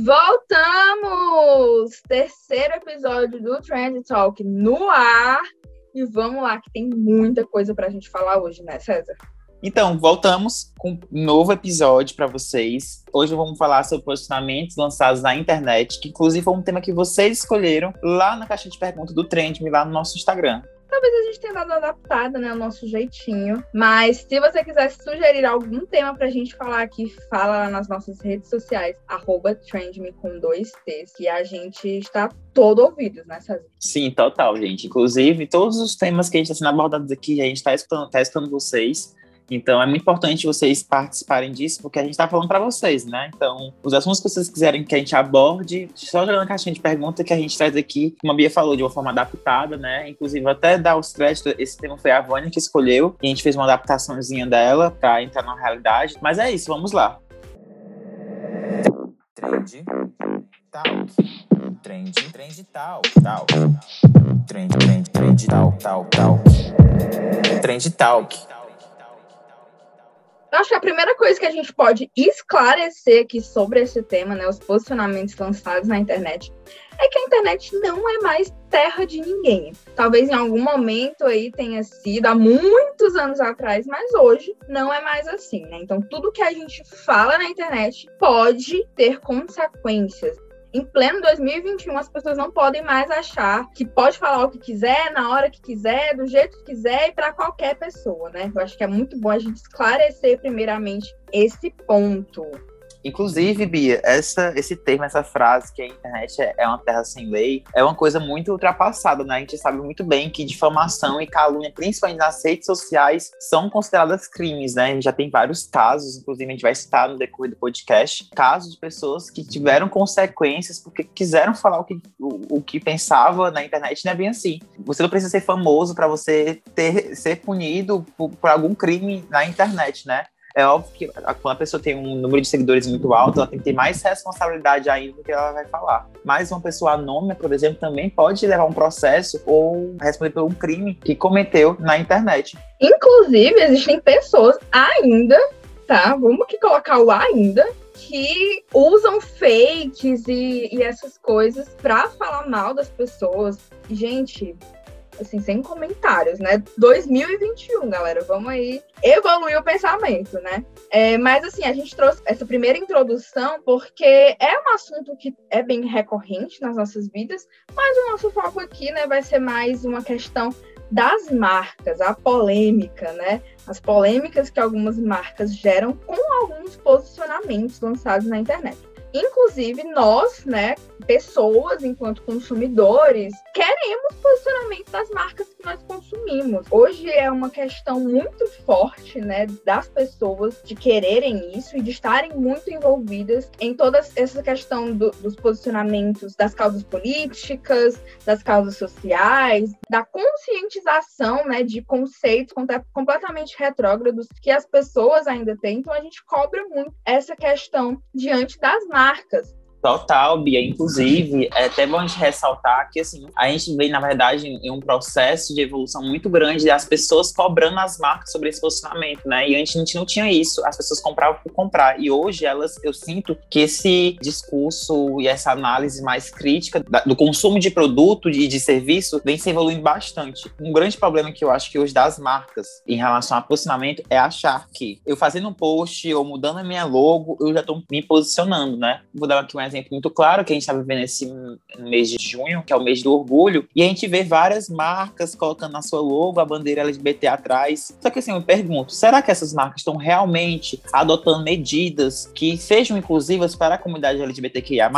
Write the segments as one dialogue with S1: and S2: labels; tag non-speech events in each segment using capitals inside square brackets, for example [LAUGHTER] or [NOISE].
S1: Voltamos! Terceiro episódio do Trend Talk no ar. E vamos lá, que tem muita coisa pra gente falar hoje, né, César?
S2: Então, voltamos com um novo episódio para vocês. Hoje vamos falar sobre posicionamentos lançados na internet, que inclusive foi um tema que vocês escolheram lá na caixa de perguntas do Trend, lá no nosso Instagram.
S1: A gente tenha dado adaptada, né, ao nosso jeitinho. Mas se você quiser sugerir algum tema pra gente falar aqui, fala lá nas nossas redes sociais, arroba trendme com dois T's. E a gente está todo ouvidos, né, César?
S2: Sim, total, gente. Inclusive, todos os temas que a gente está sendo abordados aqui, a gente está escutando, tá escutando vocês. Então é muito importante vocês participarem disso, porque a gente está falando para vocês, né? Então, os assuntos que vocês quiserem que a gente aborde, só jogando na caixinha de pergunta que a gente traz aqui, como a Bia falou, de uma forma adaptada, né? Inclusive, até dar os créditos, esse tema foi a Vânia que escolheu, e a gente fez uma adaptaçãozinha dela para entrar na realidade. Mas é isso, vamos lá. Trend Talk. Trend, trend tal, tal. Trend, trend, trend tal, tal, tal. Trend Talk.
S1: Eu acho que a primeira coisa que a gente pode esclarecer aqui sobre esse tema, né, os posicionamentos lançados na internet, é que a internet não é mais terra de ninguém. Talvez em algum momento aí tenha sido há muitos anos atrás, mas hoje não é mais assim, né? Então tudo que a gente fala na internet pode ter consequências em pleno 2021, as pessoas não podem mais achar que pode falar o que quiser, na hora que quiser, do jeito que quiser e para qualquer pessoa, né? Eu acho que é muito bom a gente esclarecer, primeiramente, esse ponto.
S2: Inclusive, Bia, essa, esse termo, essa frase que a internet é, é uma terra sem lei, é uma coisa muito ultrapassada, né? A gente sabe muito bem que difamação e calúnia, principalmente nas redes sociais, são consideradas crimes, né? A gente já tem vários casos, inclusive a gente vai citar no decorrer do podcast, casos de pessoas que tiveram consequências porque quiseram falar o que, o, o que pensava na internet, não é bem assim. Você não precisa ser famoso para você ter, ser punido por, por algum crime na internet, né? É óbvio que quando a pessoa tem um número de seguidores muito alto, ela tem que ter mais responsabilidade ainda do que ela vai falar. Mas uma pessoa anônima, por exemplo, também pode levar um processo ou responder por um crime que cometeu na internet.
S1: Inclusive, existem pessoas ainda, tá? Vamos que colocar o ainda, que usam fakes e, e essas coisas para falar mal das pessoas. Gente, assim, sem comentários, né? 2021, galera, vamos aí evoluir o pensamento, né? É, mas, assim, a gente trouxe essa primeira introdução porque é um assunto que é bem recorrente nas nossas vidas, mas o nosso foco aqui, né, vai ser mais uma questão das marcas, a polêmica, né? As polêmicas que algumas marcas geram com alguns posicionamentos lançados na internet. Inclusive, nós, né, pessoas, enquanto consumidores, queremos posicionamento das marcas que nós consumimos. Hoje é uma questão muito forte, né, das pessoas de quererem isso e de estarem muito envolvidas em toda essa questão do, dos posicionamentos das causas políticas, das causas sociais, da conscientização, né, de conceitos completamente retrógrados que as pessoas ainda têm. Então a gente cobra muito essa questão diante das marcas marcas.
S2: Total, Bia. Inclusive, é até bom a gente ressaltar que, assim, a gente vem, na verdade, em um processo de evolução muito grande das pessoas cobrando as marcas sobre esse posicionamento, né? E antes a gente não tinha isso, as pessoas compravam por comprar. E hoje, elas, eu sinto que esse discurso e essa análise mais crítica do consumo de produto e de serviço vem se evoluindo bastante. Um grande problema que eu acho que hoje das marcas em relação ao posicionamento é achar que eu fazendo um post ou mudando a minha logo, eu já estou me posicionando, né? Vou dar aqui um exemplo muito claro que a gente está vivendo esse mês de junho, que é o mês do orgulho, e a gente vê várias marcas colocando na sua logo a bandeira LGBT atrás. Só que assim, eu me pergunto, será que essas marcas estão realmente adotando medidas que sejam inclusivas para a comunidade LGBTQIA+,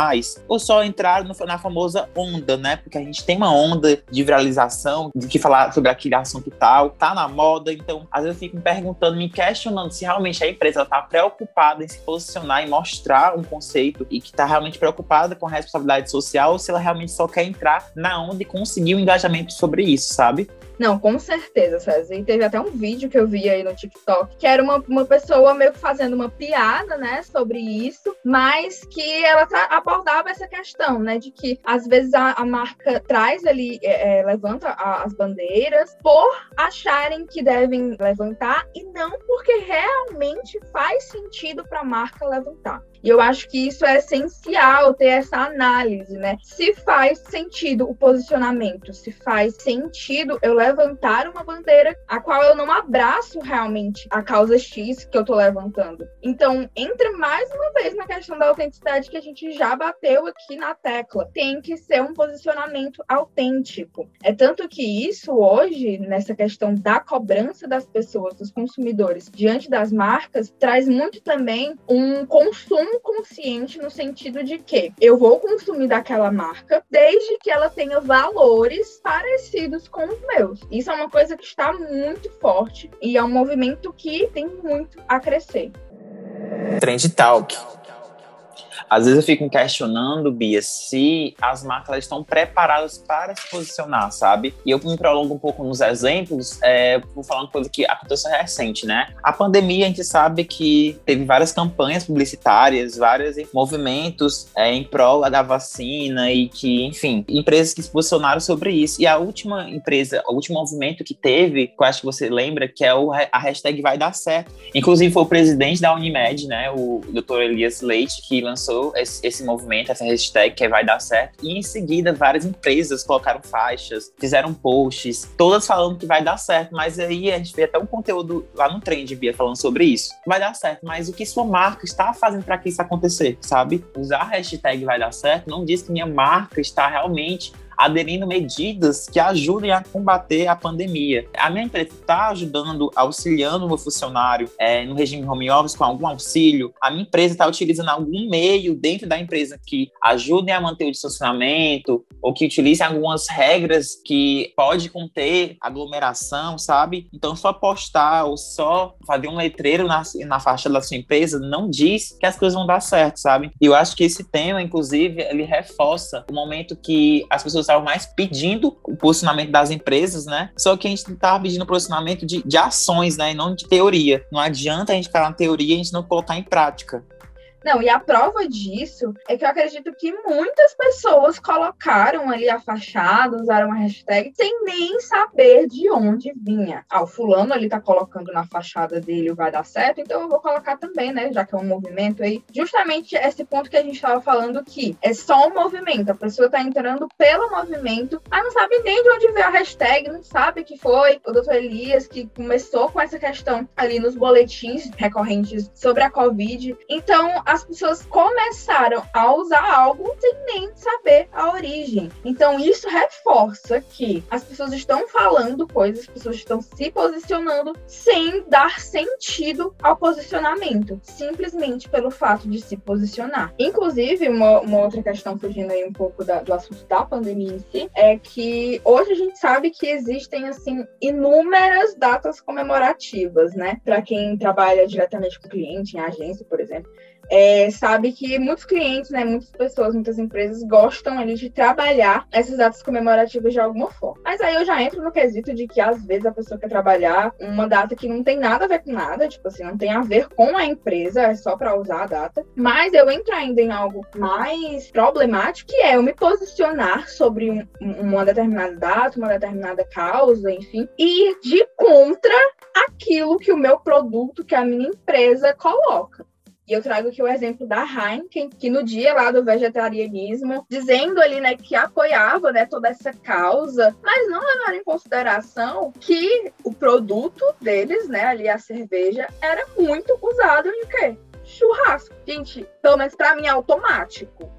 S2: ou só entraram no, na famosa onda, né? Porque a gente tem uma onda de viralização, de que falar sobre aquele assunto tal, tá na moda, então às vezes eu fico me perguntando, me questionando se realmente a empresa está preocupada em se posicionar e mostrar um conceito e que está realmente preocupada com a responsabilidade social ou se ela realmente só quer entrar na onda e conseguir um engajamento sobre isso, sabe?
S1: Não, com certeza, César. E teve até um vídeo que eu vi aí no TikTok, que era uma, uma pessoa meio que fazendo uma piada, né, sobre isso, mas que ela abordava essa questão, né, de que às vezes a, a marca traz ali, é, é, levanta a, as bandeiras por acharem que devem levantar e não porque realmente faz sentido para a marca levantar. E eu acho que isso é essencial ter essa análise, né? Se faz sentido o posicionamento, se faz sentido eu levantar uma bandeira a qual eu não abraço realmente a causa X que eu tô levantando. Então, entra mais uma vez na questão da autenticidade que a gente já bateu aqui na tecla. Tem que ser um posicionamento autêntico. É tanto que isso hoje, nessa questão da cobrança das pessoas, dos consumidores, diante das marcas, traz muito também um consumo consciente no sentido de que eu vou consumir daquela marca desde que ela tenha valores parecidos com os meus. Isso é uma coisa que está muito forte e é um movimento que tem muito a crescer.
S2: Trend Talk às vezes eu fico questionando, Bia, se as marcas estão preparadas para se posicionar, sabe? E eu me prolongo um pouco nos exemplos, é, vou falar uma coisa que aconteceu recente, né? A pandemia, a gente sabe que teve várias campanhas publicitárias, vários movimentos é, em prol da vacina e que, enfim, empresas que se posicionaram sobre isso. E a última empresa, o último movimento que teve, que eu acho que você lembra, que é o, a hashtag vai dar certo. Inclusive foi o presidente da Unimed, né, o Dr. Elias Leite, que lançou esse, esse movimento, essa hashtag que vai dar certo. E em seguida, várias empresas colocaram faixas, fizeram posts, todas falando que vai dar certo. Mas aí a gente vê até um conteúdo lá no Trend, Bia, falando sobre isso. Vai dar certo, mas o que sua marca está fazendo para que isso acontecer, sabe? Usar a hashtag vai dar certo não diz que minha marca está realmente aderindo medidas que ajudem a combater a pandemia. A minha empresa está ajudando, auxiliando o meu funcionário é, no regime home office com algum auxílio. A minha empresa está utilizando algum meio dentro da empresa que ajudem a manter o distanciamento ou que utilize algumas regras que pode conter aglomeração, sabe? Então, só postar ou só fazer um letreiro na, na faixa da sua empresa não diz que as coisas vão dar certo, sabe? E eu acho que esse tema, inclusive, ele reforça o momento que as pessoas estavam mais pedindo o posicionamento das empresas, né? Só que a gente estava pedindo posicionamento de, de ações, né? E não de teoria. Não adianta a gente ficar na teoria e a gente não colocar em prática.
S1: Não, e a prova disso é que eu acredito que muitas pessoas colocaram ali a fachada, usaram a hashtag, sem nem saber de onde vinha. Ah, o fulano ali tá colocando na fachada dele vai dar certo, então eu vou colocar também, né? Já que é um movimento aí. Justamente esse ponto que a gente estava falando que é só um movimento, a pessoa tá entrando pelo movimento, mas não sabe nem de onde veio a hashtag, não sabe que foi o doutor Elias que começou com essa questão ali nos boletins recorrentes sobre a Covid. Então, as pessoas começaram a usar algo sem nem saber a origem. Então, isso reforça que as pessoas estão falando coisas, as pessoas estão se posicionando sem dar sentido ao posicionamento, simplesmente pelo fato de se posicionar. Inclusive, uma, uma outra questão, fugindo aí um pouco da, do assunto da pandemia em si, é que hoje a gente sabe que existem, assim, inúmeras datas comemorativas, né? Para quem trabalha diretamente com cliente, em agência, por exemplo é, sabe que muitos clientes, né, muitas pessoas, muitas empresas gostam ali de trabalhar essas datas comemorativas de alguma forma. Mas aí eu já entro no quesito de que às vezes a pessoa quer trabalhar uma data que não tem nada a ver com nada, tipo assim, não tem a ver com a empresa, é só para usar a data. Mas eu entro ainda em algo mais problemático, que é eu me posicionar sobre um, uma determinada data, uma determinada causa, enfim, e de contra aquilo que o meu produto, que a minha empresa coloca. E eu trago aqui o exemplo da Heineken, que no dia lá do vegetarianismo, dizendo ali, né, que apoiava, né, toda essa causa, mas não levaram em consideração que o produto deles, né, ali a cerveja, era muito usado em quê? Churrasco. Gente, pelo menos para mim é automático.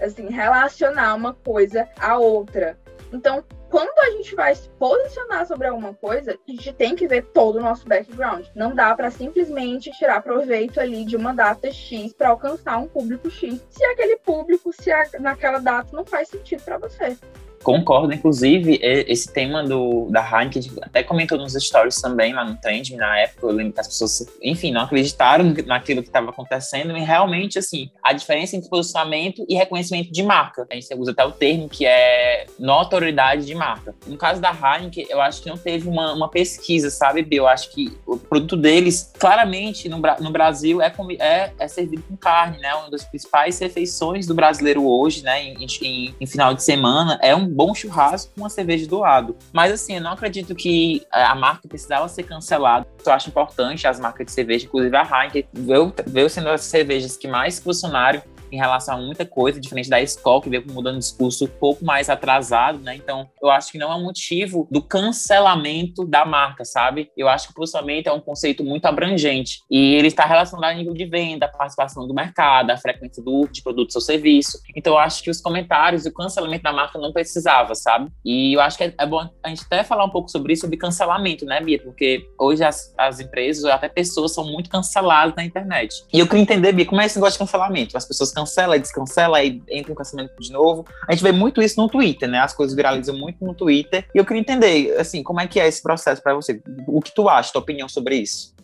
S1: Assim, relacionar uma coisa à outra. Então, quando a gente vai se posicionar sobre alguma coisa, a gente tem que ver todo o nosso background. Não dá para simplesmente tirar proveito ali de uma data X para alcançar um público X, se aquele público, se a, naquela data não faz sentido para você.
S2: Concordo, inclusive, esse tema do, da Heineken, até comentou nos stories também lá no Trend, na época, eu lembro que as pessoas, enfim, não acreditaram naquilo que estava acontecendo, e realmente, assim, a diferença entre posicionamento e reconhecimento de marca. A gente usa até o termo que é notoriedade de marca. No caso da Heineken, eu acho que não teve uma, uma pesquisa, sabe, Eu acho que o produto deles, claramente, no, no Brasil, é, é, é servido com carne, né? Uma das principais refeições do brasileiro hoje, né, em, em, em final de semana, é um bom churrasco com uma cerveja do lado. Mas assim, eu não acredito que a marca precisava ser cancelada. Eu acho importante as marcas de cerveja, inclusive a Heineken, veio sendo as cervejas que mais funcionaram em relação a muita coisa, diferente da escola, que veio mudando o discurso um pouco mais atrasado, né? Então, eu acho que não é um motivo do cancelamento da marca, sabe? Eu acho que o posicionamento é um conceito muito abrangente e ele está relacionado a nível de venda, participação do mercado, a frequência do, de produtos ou serviço. Então, eu acho que os comentários e o cancelamento da marca não precisava, sabe? E eu acho que é, é bom a gente até falar um pouco sobre isso, sobre cancelamento, né, Bia? Porque hoje as, as empresas, até pessoas, são muito canceladas na internet. E eu queria entender, Bia, como é esse negócio de cancelamento? As pessoas cancela descancela e entra um cancelamento de novo. A gente vê muito isso no Twitter, né? As coisas viralizam muito no Twitter. E eu queria entender, assim, como é que é esse processo para você? O que tu acha, tua opinião sobre isso?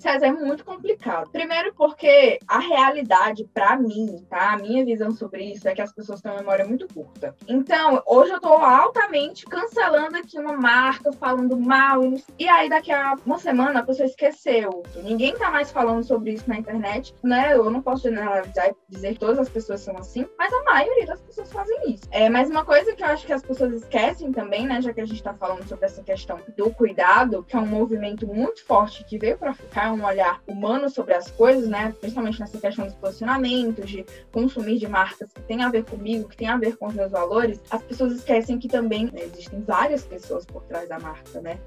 S1: César, é muito complicado. Primeiro porque a realidade, para mim, tá? A minha visão sobre isso é que as pessoas têm uma memória muito curta. Então, hoje eu tô altamente cancelando aqui uma marca, falando mal, e aí daqui a uma semana a pessoa esqueceu. Ninguém tá mais falando sobre isso na internet, né? Eu não posso generalizar e dizer que todas as pessoas são assim, mas a maioria das pessoas fazem isso. É, mas uma coisa que eu acho que as pessoas esquecem também, né? Já que a gente tá falando sobre essa questão do cuidado, que é um movimento muito forte que veio para ficar, um olhar humano sobre as coisas, né? Principalmente nessa questão dos posicionamentos, de consumir de marcas que tem a ver comigo, que tem a ver com os meus valores, as pessoas esquecem que também né, existem várias pessoas por trás da marca, né?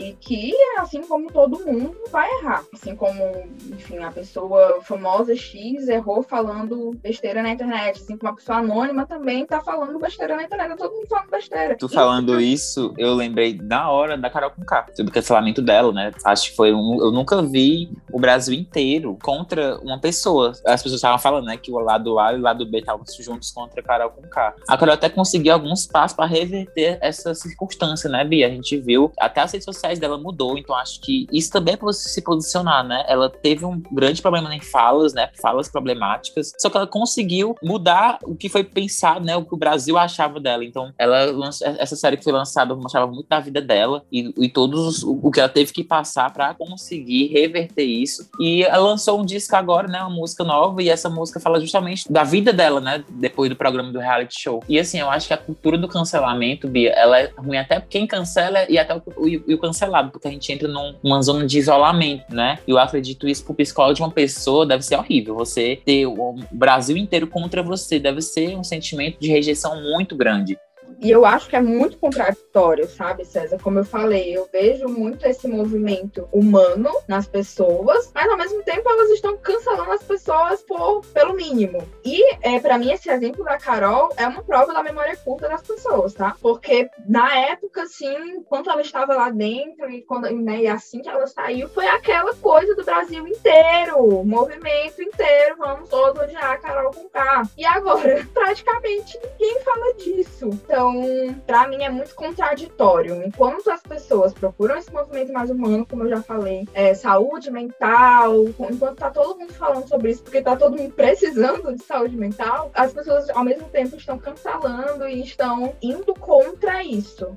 S1: E que, assim como todo mundo, vai errar. Assim como, enfim, a pessoa famosa X errou falando besteira na internet. Assim como a pessoa anônima também tá falando besteira na internet. Tá todo mundo falando besteira.
S2: Tu falando isso, eu lembrei na hora da Carol com K, sobre o cancelamento dela, né? Acho que foi um. Eu nunca vi o Brasil inteiro contra uma pessoa. As pessoas estavam falando, né, que o lado A e o lado B estavam juntos contra a Carol com K. A Carol até conseguiu alguns passos para reverter essa circunstância, né, Bia? A gente viu até as redes sociais dela mudou, então acho que isso também é para se posicionar, né? Ela teve um grande problema em falas, né? Falas problemáticas, só que ela conseguiu mudar o que foi pensado, né? O que o Brasil achava dela. Então, ela essa série que foi lançada mostrava muito da vida dela e, e todos o que ela teve que passar para conseguir reverter isso. E ela lançou um disco agora, né? Uma música nova, e essa música fala justamente da vida dela, né? Depois do programa do reality show. E assim, eu acho que a cultura do cancelamento, Bia, ela é ruim até quem cancela e até o, o, o cancelado, porque a gente entra numa zona de isolamento, né? E eu acredito isso pro psicólogo de uma pessoa deve ser horrível. Você ter o Brasil inteiro contra você deve ser um sentimento de rejeição muito grande.
S1: E eu acho que é muito contraditório, sabe, César? Como eu falei, eu vejo muito esse movimento humano nas pessoas, mas ao mesmo tempo elas estão cancelando as pessoas por, pelo mínimo. E é, para mim, esse exemplo da Carol é uma prova da memória curta das pessoas, tá? Porque na época, assim, enquanto ela estava lá dentro e, quando, né, e assim que ela saiu, foi aquela coisa do Brasil inteiro, movimento inteiro, vamos todos odiar a Carol com K. E agora, [LAUGHS] praticamente ninguém fala disso. Então, então, para mim é muito contraditório. Enquanto as pessoas procuram esse movimento mais humano, como eu já falei, é, saúde mental, enquanto tá todo mundo falando sobre isso, porque tá todo mundo precisando de saúde mental, as pessoas ao mesmo tempo estão cancelando e estão indo contra isso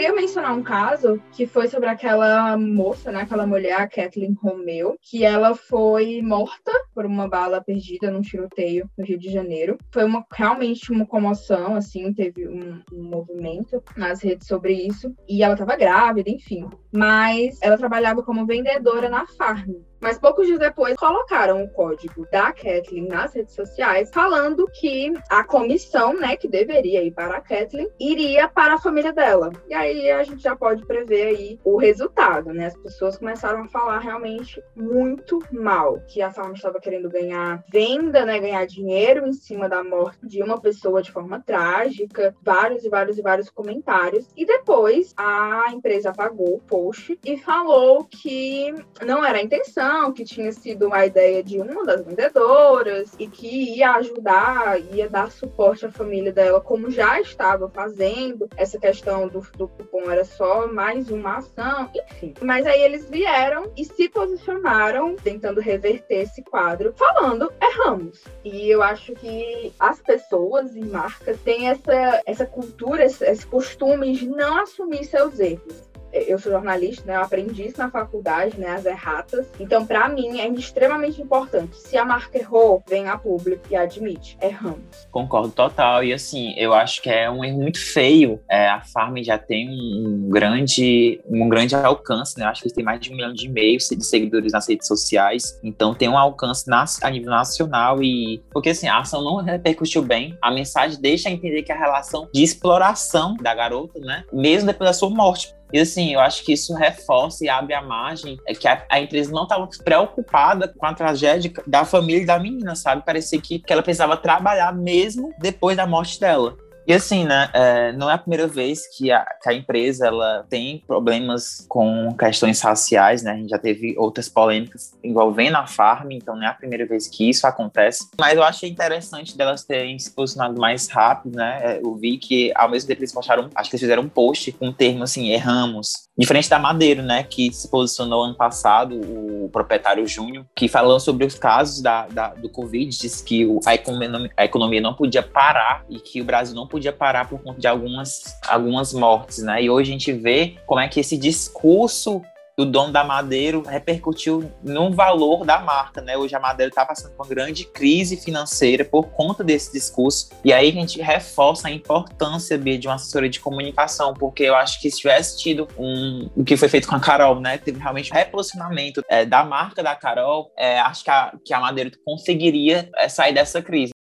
S1: queria mencionar um caso que foi sobre aquela moça, né, aquela mulher, a Kathleen Romeu, que ela foi morta por uma bala perdida num tiroteio no Rio de Janeiro. Foi uma, realmente uma comoção, assim, teve um, um movimento nas redes sobre isso. E ela estava grávida, enfim. Mas ela trabalhava como vendedora na farm. Mas poucos dias depois colocaram o código da Kathleen nas redes sociais, falando que a comissão, né, que deveria ir para a Kathleen, iria para a família dela. E aí a gente já pode prever aí o resultado, né? As pessoas começaram a falar realmente muito mal, que a Farm estava querendo ganhar venda, né, ganhar dinheiro em cima da morte de uma pessoa de forma trágica, vários e vários e vários comentários. E depois a empresa apagou o post e falou que não era a intenção que tinha sido uma ideia de uma das vendedoras e que ia ajudar, ia dar suporte à família dela, como já estava fazendo. Essa questão do, do cupom era só mais uma ação, enfim. Mas aí eles vieram e se posicionaram tentando reverter esse quadro, falando erramos. E eu acho que as pessoas e marcas têm essa, essa cultura, esse, esse costume de não assumir seus erros eu sou jornalista, né? Eu aprendi isso na faculdade, né? As erratas. Então, para mim, é extremamente importante. Se a marca errou, vem a público e admite. Erramos.
S2: Concordo total. E assim, eu acho que é um erro muito feio. É, a Farm já tem um, grande, um grande alcance, né? Eu acho que têm mais de um milhão de e-mails de seguidores nas redes sociais. Então, tem um alcance nas, a nível nacional e... Porque assim, a ação não repercutiu bem. A mensagem deixa entender que a relação de exploração da garota, né? Mesmo depois da sua morte. E assim, eu acho que isso reforça e abre a margem é que a, a empresa não estava preocupada com a tragédia da família e da menina, sabe? Parecia que, que ela precisava trabalhar mesmo depois da morte dela. E assim, né, é, não é a primeira vez que a, que a, empresa ela tem problemas com questões raciais, né? A gente já teve outras polêmicas envolvendo a Farm, então não é a primeira vez que isso acontece. Mas eu achei interessante delas terem se posicionado mais rápido, né? É, eu vi que ao mesmo tempo eles postaram, acho que eles fizeram um post com um termo assim, erramos. Diferente da Madeiro, né, que se posicionou ano passado, o proprietário Júnior, que falou sobre os casos da, da do Covid, disse que a economia, a economia não podia parar e que o Brasil não podia parar por conta de algumas, algumas mortes, né? E hoje a gente vê como é que esse discurso do dono da Madeiro repercutiu no valor da marca, né? Hoje a Madeiro está passando por uma grande crise financeira por conta desse discurso. E aí a gente reforça a importância Bia, de uma assessoria de comunicação, porque eu acho que se tivesse tido um, o que foi feito com a Carol, né? Teve realmente um reposicionamento é, da marca da Carol, é, acho que a, que a Madeiro conseguiria é, sair dessa crise.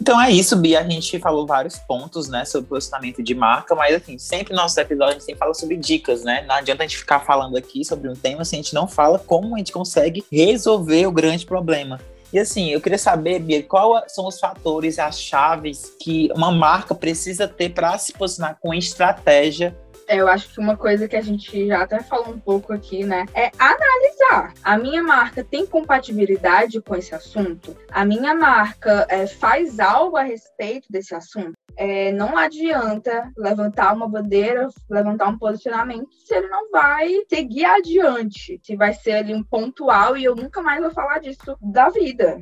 S2: Então é isso, Bia. A gente falou vários pontos, né, sobre posicionamento de marca, mas assim, sempre no nosso episódio a gente sempre fala sobre dicas, né? Não adianta a gente ficar falando aqui sobre um tema se a gente não fala como a gente consegue resolver o grande problema. E assim, eu queria saber, Bia, quais são os fatores, as chaves que uma marca precisa ter para se posicionar com estratégia
S1: eu acho que uma coisa que a gente já até falou um pouco aqui, né, é analisar. A minha marca tem compatibilidade com esse assunto? A minha marca é, faz algo a respeito desse assunto? É, não adianta levantar uma bandeira, levantar um posicionamento se ele não vai seguir adiante, se vai ser ali um pontual e eu nunca mais vou falar disso da vida.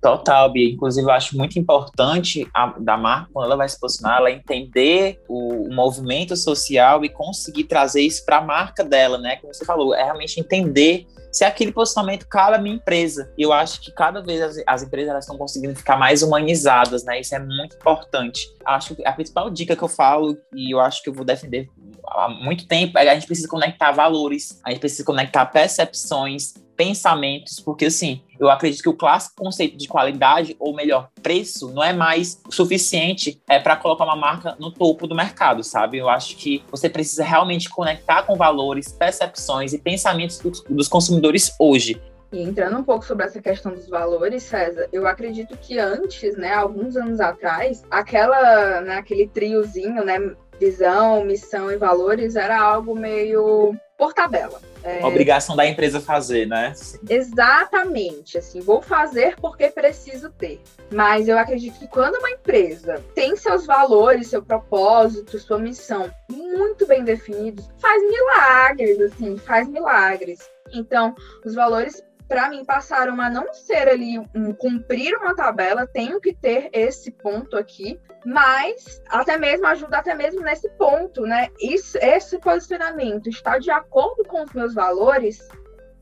S2: Total, Bia. Inclusive, eu acho muito importante a, da marca, quando ela vai se posicionar, ela entender o, o movimento social e conseguir trazer isso para a marca dela, né? Como você falou, é realmente entender se aquele posicionamento cabe à minha empresa. Eu acho que cada vez as, as empresas elas estão conseguindo ficar mais humanizadas, né? Isso é muito importante. Acho que a principal dica que eu falo, e eu acho que eu vou defender há muito tempo, é que a gente precisa conectar valores, a gente precisa conectar percepções, pensamentos, porque assim, eu acredito que o clássico conceito de qualidade, ou melhor, preço, não é mais suficiente é, para colocar uma marca no topo do mercado, sabe? Eu acho que você precisa realmente conectar com valores, percepções e pensamentos dos consumidores hoje.
S1: E entrando um pouco sobre essa questão dos valores, César, eu acredito que antes, né, alguns anos atrás, aquela, né, aquele triozinho, né, visão, missão e valores era algo meio por tabela.
S2: É... Obrigação da empresa fazer, né?
S1: Sim. Exatamente. Assim, vou fazer porque preciso ter. Mas eu acredito que quando uma empresa tem seus valores, seu propósito, sua missão muito bem definidos, faz milagres, assim, faz milagres. Então, os valores para mim, passaram a não ser ali um cumprir uma tabela, tenho que ter esse ponto aqui, mas até mesmo ajuda até mesmo nesse ponto, né? Isso, esse posicionamento está de acordo com os meus valores.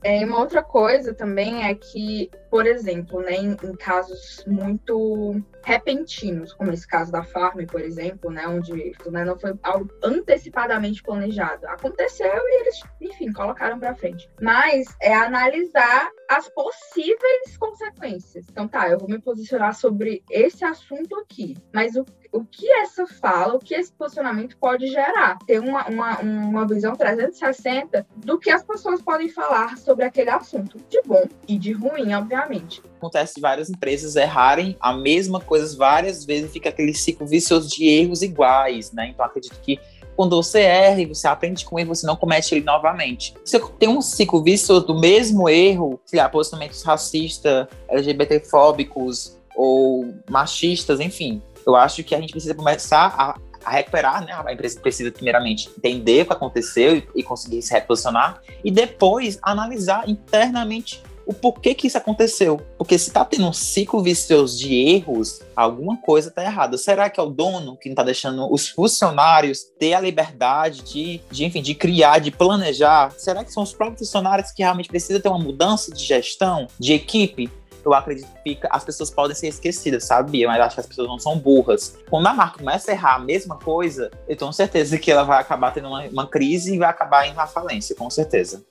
S1: É, uma outra coisa também é que, por exemplo, né, em, em casos muito repentinos, como esse caso da Farm, por exemplo, né, onde né, não foi algo antecipadamente planejado. Aconteceu e eles, enfim, colocaram para frente. Mas é analisar as possíveis consequências. Então, tá, eu vou me posicionar sobre esse assunto aqui, mas o, o que essa fala, o que esse posicionamento pode gerar? Ter uma, uma, uma visão 360 do que as pessoas podem falar sobre aquele assunto, de bom e de ruim, obviamente.
S2: Acontece várias empresas errarem a mesma coisa várias vezes, fica aquele ciclo vicioso de erros iguais, né? Então acredito que quando você erra e você aprende com ele, você não comete ele novamente. Se tem um ciclo vicioso do mesmo erro, sei lá, posicionamentos racistas, LGBTfóbicos ou machistas, enfim, eu acho que a gente precisa começar a, a recuperar, né? A empresa precisa, primeiramente, entender o que aconteceu e, e conseguir se reposicionar, e depois analisar internamente o porquê que isso aconteceu. Porque se tá tendo um ciclo vicioso de erros, alguma coisa tá errada. Será que é o dono que não tá deixando os funcionários ter a liberdade de, de, enfim, de criar, de planejar? Será que são os próprios funcionários que realmente precisam ter uma mudança de gestão, de equipe? eu acredito que as pessoas podem ser esquecidas, sabe? Mas acho que as pessoas não são burras. Quando a marca começa a errar a mesma coisa, eu tenho certeza que ela vai acabar tendo uma, uma crise e vai acabar à falência, com certeza.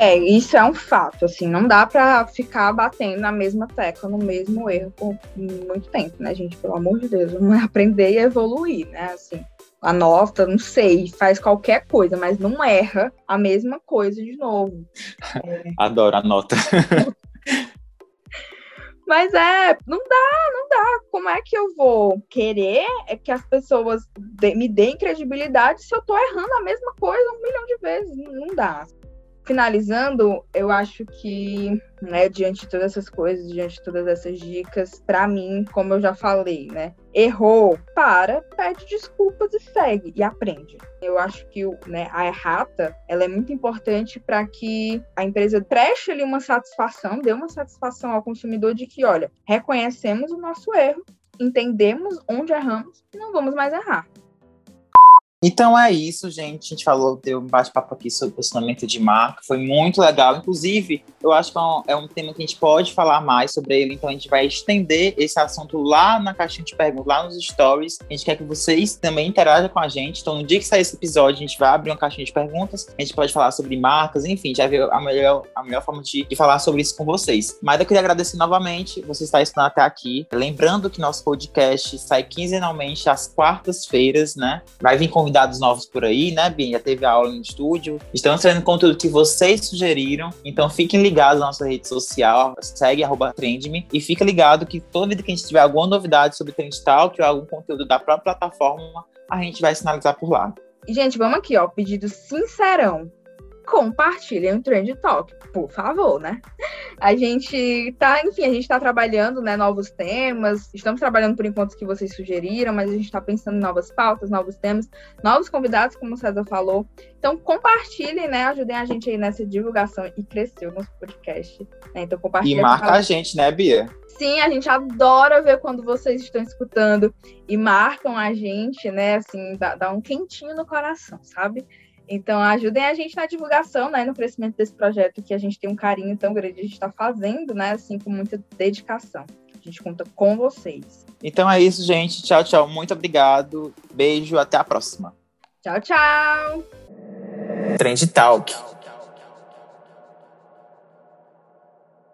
S1: É, isso é um fato, assim, não dá para ficar batendo na mesma tecla, no mesmo erro por muito tempo, né, gente? Pelo amor de Deus, vamos [LAUGHS] aprender e evoluir, né? Assim, anota, não sei, faz qualquer coisa, mas não erra a mesma coisa de novo.
S2: É... [LAUGHS] Adoro, anota. [LAUGHS]
S1: Mas é, não dá, não dá. Como é que eu vou querer é que as pessoas me deem credibilidade se eu tô errando a mesma coisa um milhão de vezes? Não dá finalizando, eu acho que, né, diante de todas essas coisas, diante de todas essas dicas, para mim, como eu já falei, né, errou, para, pede desculpas e segue e aprende. Eu acho que né, a errata, ela é muito importante para que a empresa preste ali uma satisfação, dê uma satisfação ao consumidor de que, olha, reconhecemos o nosso erro, entendemos onde erramos e não vamos mais errar.
S2: Então é isso, gente. A gente falou, deu um bate-papo aqui sobre posicionamento de marca. Foi muito legal. Inclusive, eu acho que é um, é um, tema que a gente pode falar mais sobre ele. Então a gente vai estender esse assunto lá na caixinha de perguntas, lá nos stories. A gente quer que vocês também interajam com a gente. Então, no dia que sair esse episódio, a gente vai abrir uma caixinha de perguntas. A gente pode falar sobre marcas, enfim, já viu a melhor, a melhor forma de, de falar sobre isso com vocês. Mas eu queria agradecer novamente você estar estudando até aqui. Lembrando que nosso podcast sai quinzenalmente às quartas-feiras, né? Vai vir com convidados novos por aí, né, Bia? Já teve aula no estúdio. Estamos trazendo conteúdo que vocês sugeriram. Então fiquem ligados na nossa rede social, segue arroba trendme e fica ligado que toda vez que a gente tiver alguma novidade sobre Trend Talk ou algum conteúdo da própria plataforma, a gente vai sinalizar por lá.
S1: Gente, vamos aqui, ó, pedido sincerão compartilhem o Trend Talk, por favor, né? A gente tá, enfim, a gente tá trabalhando, né, novos temas, estamos trabalhando por enquanto que vocês sugeriram, mas a gente tá pensando em novas pautas, novos temas, novos convidados, como o César falou. Então, compartilhem, né, ajudem a gente aí nessa divulgação e crescer o nosso podcast. Né? Então, compartilhem.
S2: E marca a gente, né, Bia?
S1: Sim, a gente adora ver quando vocês estão escutando e marcam a gente, né, assim, dá, dá um quentinho no coração, sabe? Então, ajudem a gente na divulgação, né, no crescimento desse projeto que a gente tem um carinho tão grande, a gente está fazendo, né, assim, com muita dedicação. A gente conta com vocês.
S2: Então é isso, gente. Tchau, tchau. Muito obrigado. Beijo, até a próxima.
S1: Tchau, tchau.
S2: Trend Talk.